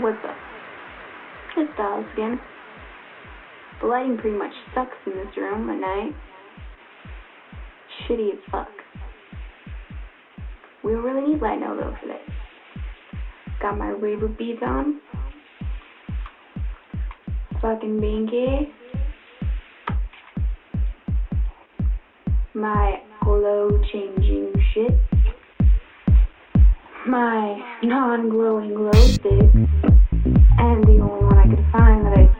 What's up? It's Dallas again. The lighting pretty much sucks in this room at night. Shitty as fuck. We don't really need light now though for this. Got my rainbow beads on. Fucking being gay. My glow changing shit. My non glowing glow stick and the only one I could find that I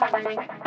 Thank you.